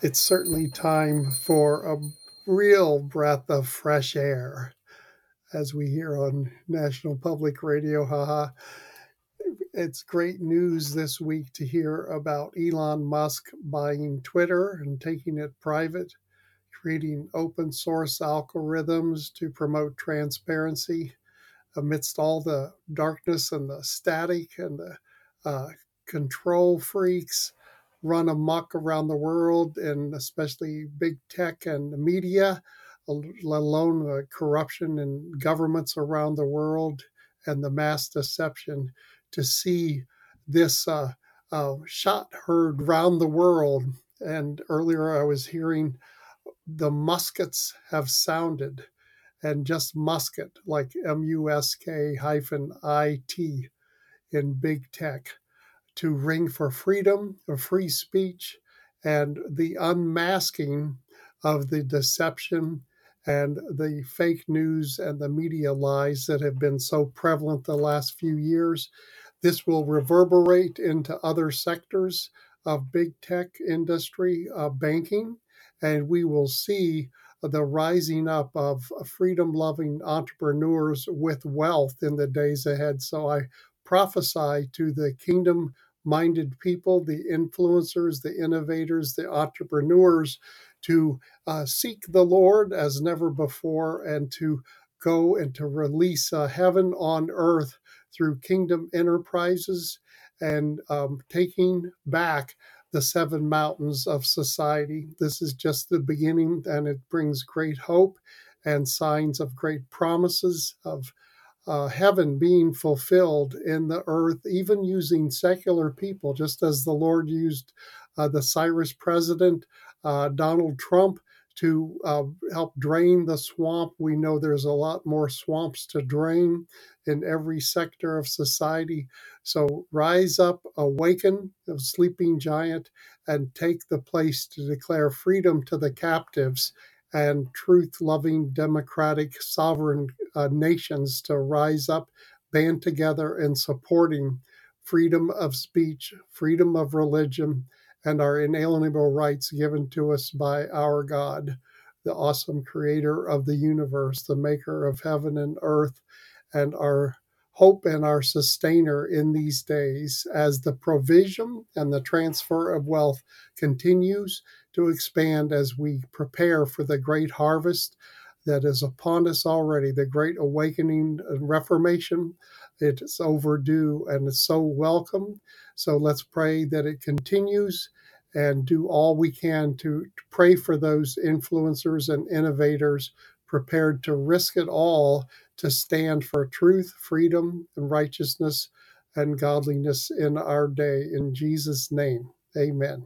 It's certainly time for a real breath of fresh air, as we hear on National Public Radio. Haha. It's great news this week to hear about Elon Musk buying Twitter and taking it private, creating open source algorithms to promote transparency amidst all the darkness and the static and the uh, control freaks run amok around the world, and especially big tech and the media, let alone the corruption in governments around the world and the mass deception, to see this uh, uh, shot heard round the world. And earlier I was hearing the muskets have sounded, and just musket, like M U S K hyphen I T in big tech to ring for freedom of free speech and the unmasking of the deception and the fake news and the media lies that have been so prevalent the last few years. This will reverberate into other sectors of big tech industry, uh, banking, and we will see the rising up of freedom loving entrepreneurs with wealth in the days ahead. So I prophesy to the kingdom minded people, the influencers, the innovators, the entrepreneurs to uh, seek the Lord as never before and to go and to release uh, heaven on earth through kingdom enterprises and um, taking back the seven mountains of society. This is just the beginning, and it brings great hope and signs of great promises of uh, heaven being fulfilled in the earth, even using secular people, just as the Lord used uh, the Cyrus president, uh, Donald Trump, to uh, help drain the swamp. We know there's a lot more swamps to drain in every sector of society. So rise up, awaken, the sleeping giant, and take the place to declare freedom to the captives and truth loving, democratic, sovereign uh, nations to rise up, band together in supporting freedom of speech, freedom of religion, and our inalienable rights given to us by our God, the awesome creator of the universe, the maker of heaven and earth, and our hope and our sustainer in these days as the provision and the transfer of wealth continues to expand as we prepare for the great harvest that is upon us already, the great awakening and reformation. It's overdue and it's so welcome. So let's pray that it continues and do all we can to, pray for those influencers and innovators prepared to risk it all to stand for truth, freedom, and righteousness and godliness in our day. In Jesus' name, amen.